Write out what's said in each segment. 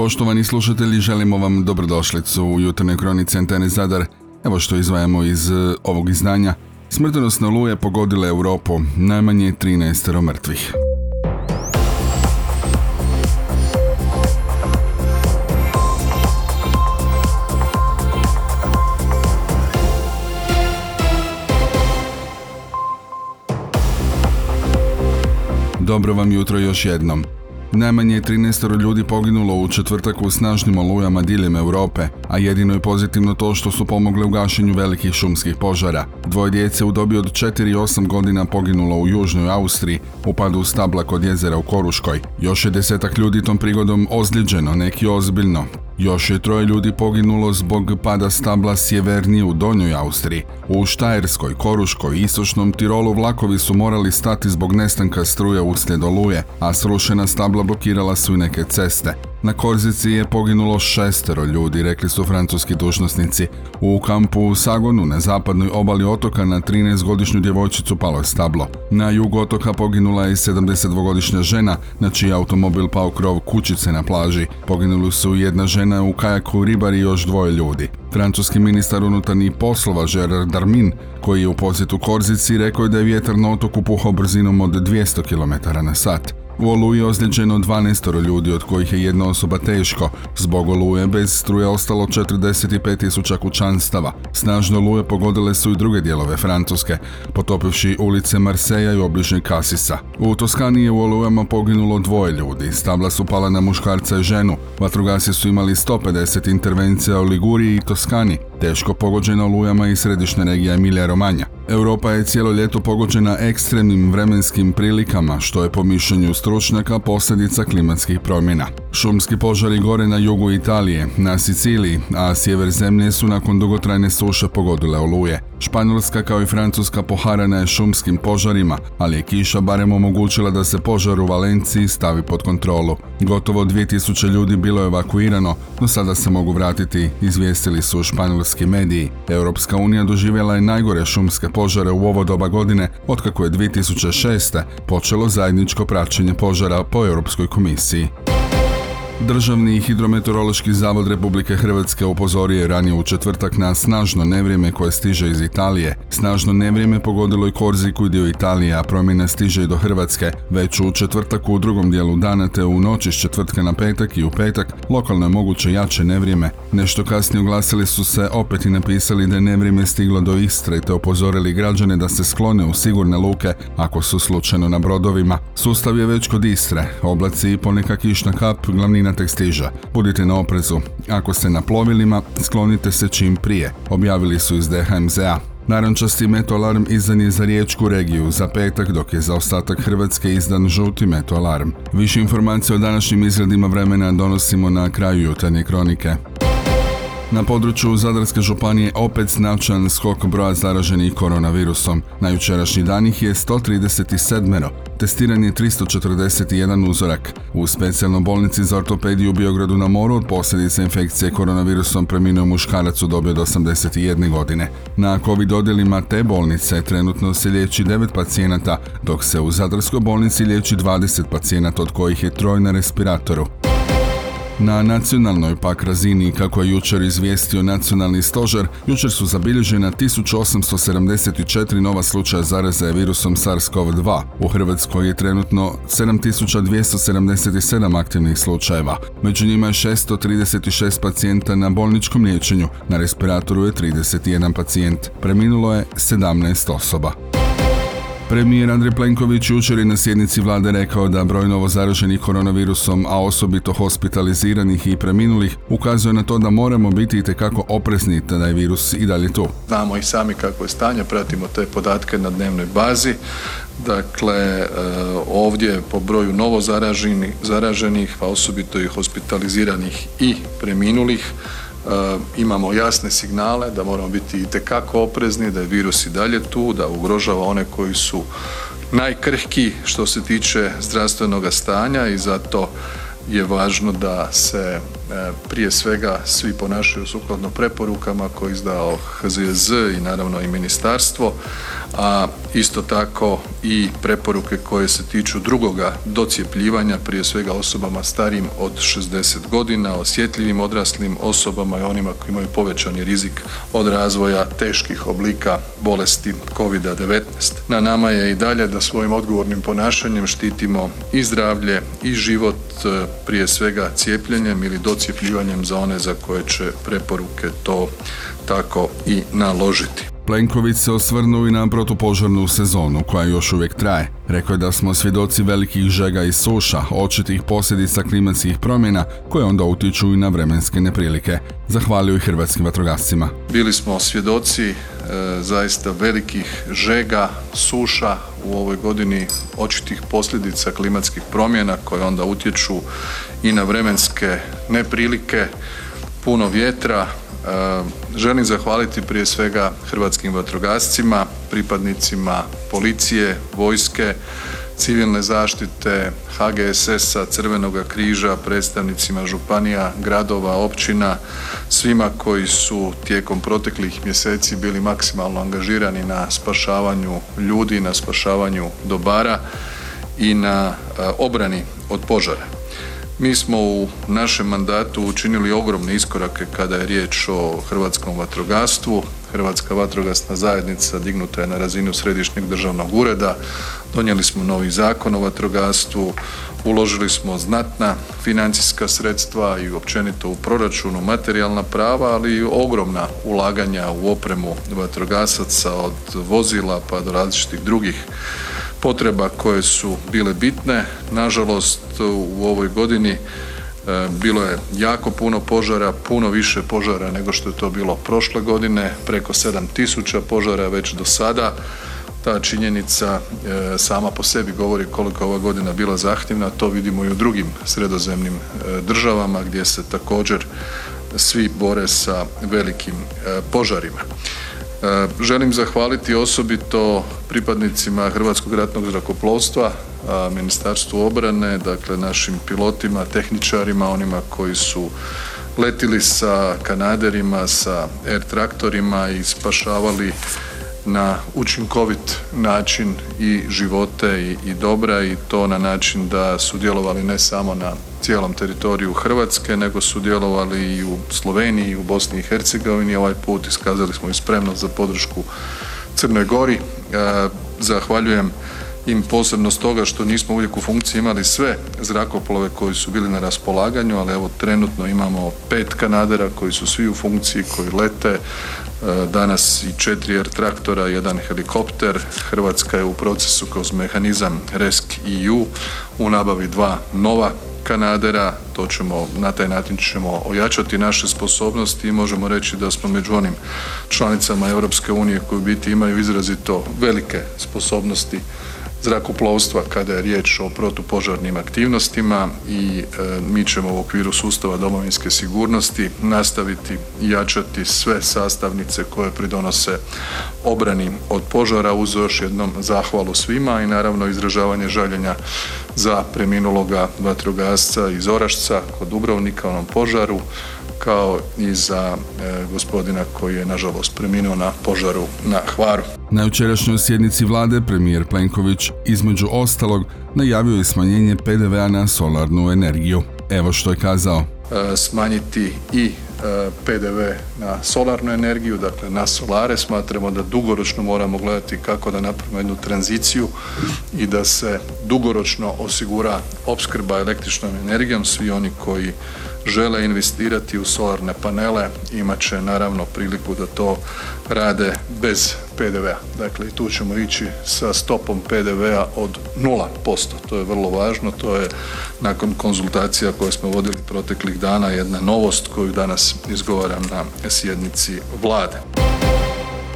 Poštovani slušatelji, želimo vam dobrodošlicu u jutarnjoj kronici Antene Zadar. Evo što izvajamo iz e, ovog izdanja. Smrtonosne oluje pogodile Europu, najmanje 13 mrtvih. Dobro vam jutro još jednom. Najmanje 13 ljudi poginulo u četvrtak u snažnim olujama diljem Europe, a jedino je pozitivno to što su pomogle u gašenju velikih šumskih požara. Dvoje djece u dobi od 4 i 8 godina poginulo u Južnoj Austriji, u stabla kod jezera u Koruškoj. Još je desetak ljudi tom prigodom ozlijeđeno, neki ozbiljno. Još je troje ljudi poginulo zbog pada stabla sjevernije u Donjoj Austriji. U Štajerskoj, Koruškoj i Istočnom Tirolu vlakovi su morali stati zbog nestanka struje uslijed oluje, a srušena stabla blokirala su i neke ceste. Na Korzici je poginulo šestero ljudi, rekli su francuski dužnosnici. U kampu u Sagonu na zapadnoj obali otoka na 13-godišnju djevojčicu palo je stablo. Na jugu otoka poginula je 72-godišnja žena, na čiji automobil pao krov kućice na plaži. Poginuli su jedna žena u kajaku ribari i još dvoje ljudi. Francuski ministar unutarnjih poslova Gerard Darmin, koji je u posjetu Korzici, rekao je da je vjetar na otoku puhao brzinom od 200 km na sat. U Oluji je ozlijeđeno 12 ljudi, od kojih je jedna osoba teško. Zbog oluje bez struje ostalo 45 tisuća kućanstava. Snažne oluje pogodile su i druge dijelove Francuske, potopivši ulice Marseja i obližnje Kasisa. U Toskani je u olujama poginulo dvoje ljudi, stabla su pala na muškarca i ženu. Vatrogasi su imali 150 intervencija u Liguriji i Toskani, teško pogođena olujama i središnja regija Emilija Romanja. Europa je cijelo ljeto pogođena ekstremnim vremenskim prilikama, što je po mišljenju stručnjaka posljedica klimatskih promjena. Šumski požari gore na jugu Italije, na Siciliji, a sjever zemlje su nakon dugotrajne suše pogodile oluje. Španjolska kao i Francuska poharana je šumskim požarima, ali je kiša barem omogućila da se požar u Valenciji stavi pod kontrolu. Gotovo 2000 ljudi bilo je evakuirano, no sada se mogu vratiti, izvijestili su španjolski mediji. Europska unija doživjela je najgore šumske požare u ovo doba godine, otkako je 2006. počelo zajedničko praćenje požara po Europskoj komisiji. Državni hidrometeorološki zavod Republike Hrvatske upozorio je ranije u četvrtak na snažno nevrijeme koje stiže iz Italije. Snažno nevrijeme pogodilo i Korziku i dio Italije, a promjena stiže i do Hrvatske. Već u četvrtak u drugom dijelu dana te u noći s četvrtka na petak i u petak lokalno je moguće jače nevrijeme. Nešto kasnije oglasili su se opet i napisali da je nevrijeme stiglo do Istre te upozorili građane da se sklone u sigurne luke ako su slučajno na brodovima. Sustav je već kod Istre, oblaci i poneka kišna kap glavnina tek stiža. Budite na oprezu. Ako ste na plovilima, sklonite se čim prije, objavili su iz DHMZ-a. Narančasti metoalarm izdan je za riječku regiju za petak, dok je za ostatak Hrvatske izdan žuti metoalarm. Više informacije o današnjim izgledima vremena donosimo na kraju jutarnje kronike. Na području Zadarske županije opet značajan skok broja zaraženih koronavirusom. Na jučerašnji dan ih je 137. Testiran je 341 uzorak. U specijalnoj bolnici za ortopediju u Biogradu na moru od posljedice infekcije koronavirusom preminuo muškarac u dobi od 81 godine. Na COVID odjelima te bolnice trenutno se liječi 9 pacijenata, dok se u Zadarskoj bolnici liječi 20 pacijenata od kojih je troj na respiratoru. Na nacionalnoj pak razini, kako je jučer izvijestio nacionalni stožer, jučer su zabilježena 1874 nova slučaja zaraze virusom SARS-CoV-2. U Hrvatskoj je trenutno 7277 aktivnih slučajeva. Među njima je 636 pacijenta na bolničkom liječenju, na respiratoru je 31 pacijent. Preminulo je 17 osoba. Premijer Andrej Plenković jučer je na sjednici vlade rekao da broj novo zaraženih koronavirusom, a osobito hospitaliziranih i preminulih, ukazuje na to da moramo biti itekako oprezni da je virus i dalje tu. Znamo i sami kako je stanje, pratimo te podatke na dnevnoj bazi. Dakle, e, ovdje po broju novo zaraženih, a osobito i hospitaliziranih i preminulih, imamo jasne signale da moramo biti itekako oprezni, da je virus i dalje tu, da ugrožava one koji su najkrhkiji što se tiče zdravstvenoga stanja i zato je važno da se e, prije svega svi ponašaju sukladno preporukama koje je izdao HZZ i naravno i ministarstvo, a isto tako i preporuke koje se tiču drugoga docjepljivanja, prije svega osobama starijim od 60 godina, osjetljivim odraslim osobama i onima koji imaju povećani rizik od razvoja teških oblika bolesti COVID-19. Na nama je i dalje da svojim odgovornim ponašanjem štitimo i zdravlje i život prije svega cijepljenjem ili docijepljivanjem za one za koje će preporuke to tako i naložiti. Plenković se osvrnuo i na protupožarnu sezonu koja još uvijek traje. Rekao je da smo svjedoci velikih žega i suša, očitih posljedica klimatskih promjena koje onda utiču i na vremenske neprilike. Zahvalio i hrvatskim vatrogascima. Bili smo svjedoci e, zaista velikih žega, suša u ovoj godini očitih posljedica klimatskih promjena koje onda utječu i na vremenske neprilike, puno vjetra, Želim zahvaliti prije svega hrvatskim vatrogascima, pripadnicima policije, vojske, civilne zaštite, HGSS-a, Crvenog križa, predstavnicima županija, gradova, općina, svima koji su tijekom proteklih mjeseci bili maksimalno angažirani na spašavanju ljudi, na spašavanju dobara i na obrani od požara. Mi smo u našem mandatu učinili ogromne iskorake kada je riječ o hrvatskom vatrogastvu. Hrvatska vatrogasna zajednica dignuta je na razinu središnjeg državnog ureda. Donijeli smo novi zakon o vatrogastvu, uložili smo znatna financijska sredstva i općenito u proračunu materijalna prava, ali i ogromna ulaganja u opremu vatrogasaca od vozila pa do različitih drugih potreba koje su bile bitne. Nažalost u ovoj godini e, bilo je jako puno požara, puno više požara nego što je to bilo prošle godine, preko 7000 požara već do sada. Ta činjenica e, sama po sebi govori koliko je ova godina bila zahtjevna, to vidimo i u drugim sredozemnim e, državama gdje se također svi bore sa velikim požarima. E, želim zahvaliti osobito pripadnicima Hrvatskog ratnog zrakoplovstva, Ministarstvu obrane, dakle našim pilotima, tehničarima, onima koji su letili sa kanaderima, sa air traktorima i spašavali na učinkovit način i živote i, i dobra i to na način da su djelovali ne samo na cijelom teritoriju Hrvatske, nego su djelovali i u Sloveniji i u Bosni i Hercegovini. Ovaj put iskazali smo i spremnost za podršku Crnoj Gori. E, zahvaljujem im posebno stoga što nismo uvijek u funkciji imali sve zrakoplove koji su bili na raspolaganju, ali evo trenutno imamo pet kanadera koji su svi u funkciji, koji lete, e, danas i četiri air traktora, jedan helikopter. Hrvatska je u procesu kroz mehanizam RESC-EU u nabavi dva nova kanadera, to ćemo, na taj način ćemo ojačati naše sposobnosti i možemo reći da smo među onim članicama Europske unije koji biti imaju izrazito velike sposobnosti zrakoplovstva kada je riječ o protupožarnim aktivnostima i e, mi ćemo u okviru sustava domovinske sigurnosti nastaviti jačati sve sastavnice koje pridonose obrani od požara uz još jednom zahvalu svima i naravno izražavanje žaljenja za preminuloga vatrogasca iz Orašca kod Dubrovnika onom požaru kao i za e, gospodina koji je nažalost preminuo na požaru na Hvaru. Na jučerašnjoj sjednici vlade premijer Plenković između ostalog najavio je smanjenje PDV-a na solarnu energiju. Evo što je kazao. E, smanjiti i e, PDV na solarnu energiju, dakle na solare. Smatramo da dugoročno moramo gledati kako da napravimo jednu tranziciju i da se dugoročno osigura opskrba električnom energijom. Svi oni koji žele investirati u solarne panele imat će naravno priliku da to rade bez PDV-a. Dakle, i tu ćemo ići sa stopom PDV-a od 0%. To je vrlo važno, to je nakon konzultacija koje smo vodili proteklih dana jedna novost koju danas izgovaram na sjednici vlade.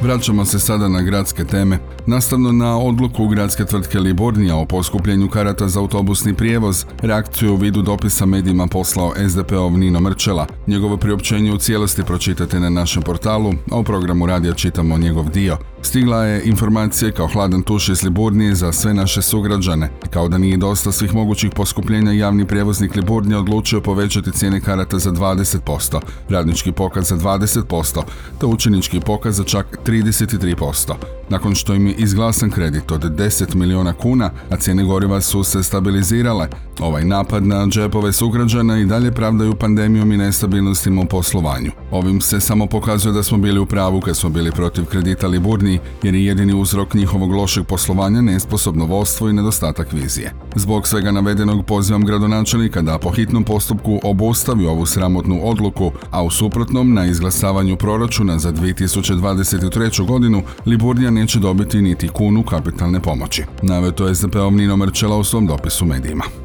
Vraćamo se sada na gradske teme. Nastavno na odluku gradske tvrtke Libornija o poskupljenju karata za autobusni prijevoz, reakciju u vidu dopisa medijima poslao SDP-ov Nino Mrčela. Njegovo priopćenje u cijelosti pročitate na našem portalu, a u programu radija čitamo njegov dio. Stigla je informacija kao hladan tuš iz Liburnije za sve naše sugrađane. Kao da nije dosta svih mogućih poskupljenja, javni prijevoznik Liburnije odlučio povećati cijene karata za 20%, radnički pokaz za 20%, te učenički pokaz za čak 33%. Nakon što im je izglasan kredit od 10 milijuna kuna, a cijene goriva su se stabilizirale, ovaj napad na džepove sugrađana i dalje pravdaju pandemijom i nestabilnostima u poslovanju. Ovim se samo pokazuje da smo bili u pravu kad smo bili protiv kredita Liburni, jer je jedini uzrok njihovog lošeg poslovanja nesposobno vodstvo i nedostatak vizije. Zbog svega navedenog pozivam gradonačelnika da po hitnom postupku obustavi ovu sramotnu odluku, a u suprotnom na izglasavanju proračuna za 2023. godinu Liburnija neće dobiti niti kunu kapitalne pomoći. Naveto je SDP-ov Nino Mrčela u svom dopisu medijima.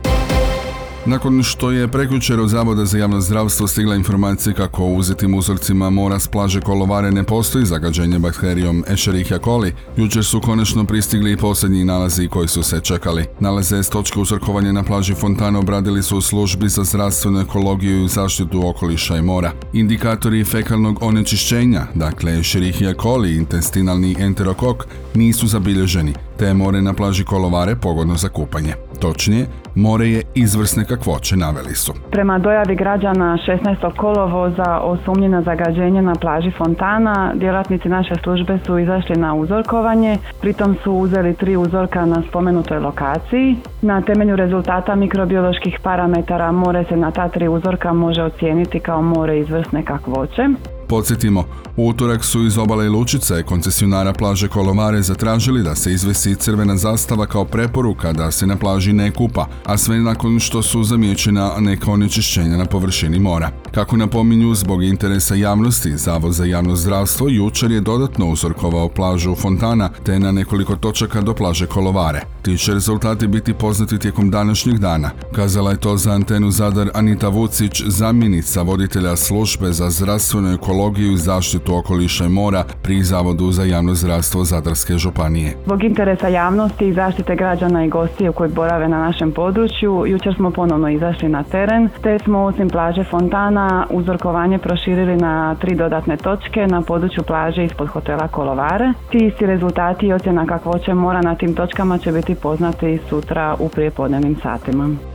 Nakon što je prekjučer od Zavoda za javno zdravstvo stigla informacija kako u uzetim uzorcima mora s plaže Kolovare ne postoji zagađenje bakterijom Escherichia coli, jučer su konačno pristigli i posljednji nalazi koji su se čekali. Nalaze s točke uzorkovanja na plaži Fontana obradili su u službi za zdravstvenu ekologiju i zaštitu okoliša i mora. Indikatori fekalnog onečišćenja, dakle Escherichia coli, intestinalni enterokok, nisu zabilježeni, te more na plaži Kolovare pogodno za kupanje. Točnije, more je izvrsne kakvoće, naveli su. Prema dojavi građana 16. kolovoza o sumnji zagađenje na plaži Fontana, djelatnici naše službe su izašli na uzorkovanje, pritom su uzeli tri uzorka na spomenutoj lokaciji. Na temelju rezultata mikrobioloških parametara more se na ta tri uzorka može ocijeniti kao more izvrsne kakvoće. Podsjetimo, u utorak su iz obale Lučice koncesionara plaže Kolomare zatražili da se izvesi crvena zastava kao preporuka da se na plaži ne kupa, a sve nakon što su zamijećena neka onečišćenja na površini mora. Kako napominju, zbog interesa javnosti, Zavod za javno zdravstvo jučer je dodatno uzorkovao plažu Fontana te na nekoliko točaka do plaže Kolovare. Ti će rezultati biti poznati tijekom današnjeg dana. Kazala je to za antenu Zadar Anita Vucić, zamjenica voditelja službe za zdravstvenu ekologiju zaštitu okoliša i mora pri Zavodu za javno zdravstvo Zadarske županije. Zbog interesa javnosti i zaštite građana i gostiju koji borave na našem području, jučer smo ponovno izašli na teren, te smo osim plaže Fontana uzorkovanje proširili na tri dodatne točke na području plaže ispod hotela Kolovare. Ti isti rezultati i ocjena kakvoće mora na tim točkama će biti poznati sutra u prijepodnevnim satima.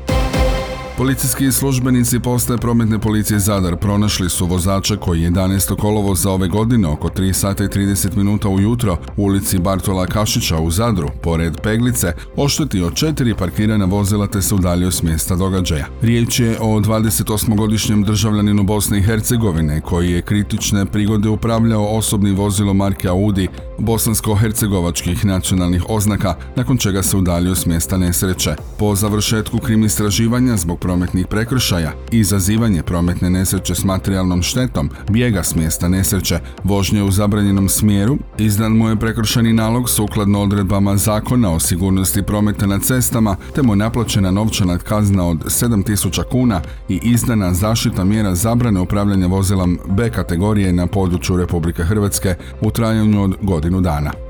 Policijski službenici postaje prometne policije Zadar pronašli su vozača koji 11. kolovo za ove godine oko 3 sata i 30 minuta ujutro u ulici Bartola Kašića u Zadru, pored Peglice, oštetio četiri parkirana vozila te se udaljio s mjesta događaja. Riječ je o 28-godišnjem državljaninu Bosne i Hercegovine koji je kritične prigode upravljao osobnim vozilom marke Audi bosansko-hercegovačkih nacionalnih oznaka, nakon čega se udaljio s mjesta nesreće. Po završetku krim istraživanja zbog prometnih prekršaja, izazivanje prometne nesreće s materijalnom štetom, bijega s mjesta nesreće, vožnje u zabranjenom smjeru, izdan mu je prekršani nalog sukladno odredbama zakona o sigurnosti prometa na cestama, te mu je naplaćena novčana kazna od 7000 kuna i izdana zaštita mjera zabrane upravljanja vozilom B kategorije na području Republike Hrvatske u trajanju od godinu dana.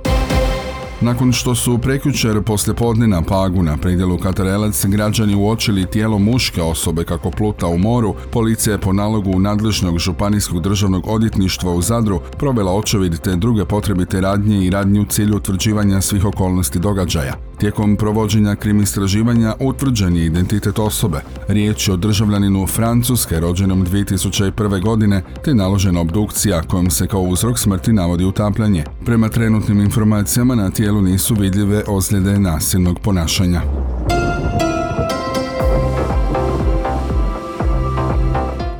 Nakon što su prekjučer podne na Pagu na predjelu Katarelac građani uočili tijelo muške osobe kako pluta u moru, policija je po nalogu nadležnog županijskog državnog odjetništva u Zadru provela očevid te druge potrebite radnje i radnje u cilju utvrđivanja svih okolnosti događaja. Tijekom provođenja krim istraživanja utvrđen je identitet osobe. Riječ je o državljaninu Francuske rođenom 2001. godine te naložena obdukcija kojom se kao uzrok smrti navodi utapljanje. Prema trenutnim informacijama na tijelu nisu vidljive ozljede nasilnog ponašanja.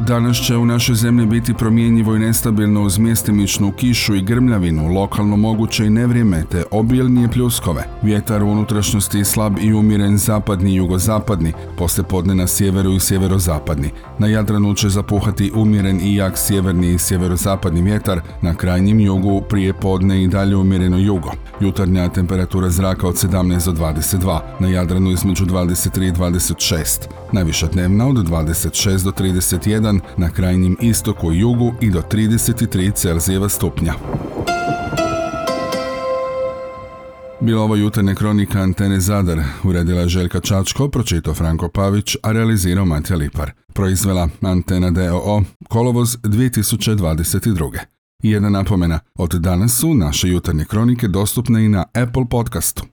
Danas će u našoj zemlji biti promjenjivo i nestabilno uz mjestimičnu kišu i grmljavinu, lokalno moguće i nevrijeme te obilnije pljuskove. Vjetar u unutrašnjosti slab i umiren zapadni i jugozapadni, poslije podne na sjeveru i sjeverozapadni. Na Jadranu će zapuhati umjeren i jak sjeverni i sjeverozapadni vjetar, na krajnjem jugu prije podne i dalje umjereno jugo. Jutarnja temperatura zraka od 17 do 22, na Jadranu između 23 i 26. Najviša dnevna od 26 do 31, na krajnjem istoku i jugu i do 33 Celzijeva stupnja. Bila ovo jutarnja kronika Antene Zadar, uredila je Željka Čačko, pročitao Franko Pavić, a realizirao Matija Lipar. Proizvela Antena DOO, kolovoz 2022. I jedna napomena, od danas su naše jutarnje kronike dostupne i na Apple podcastu.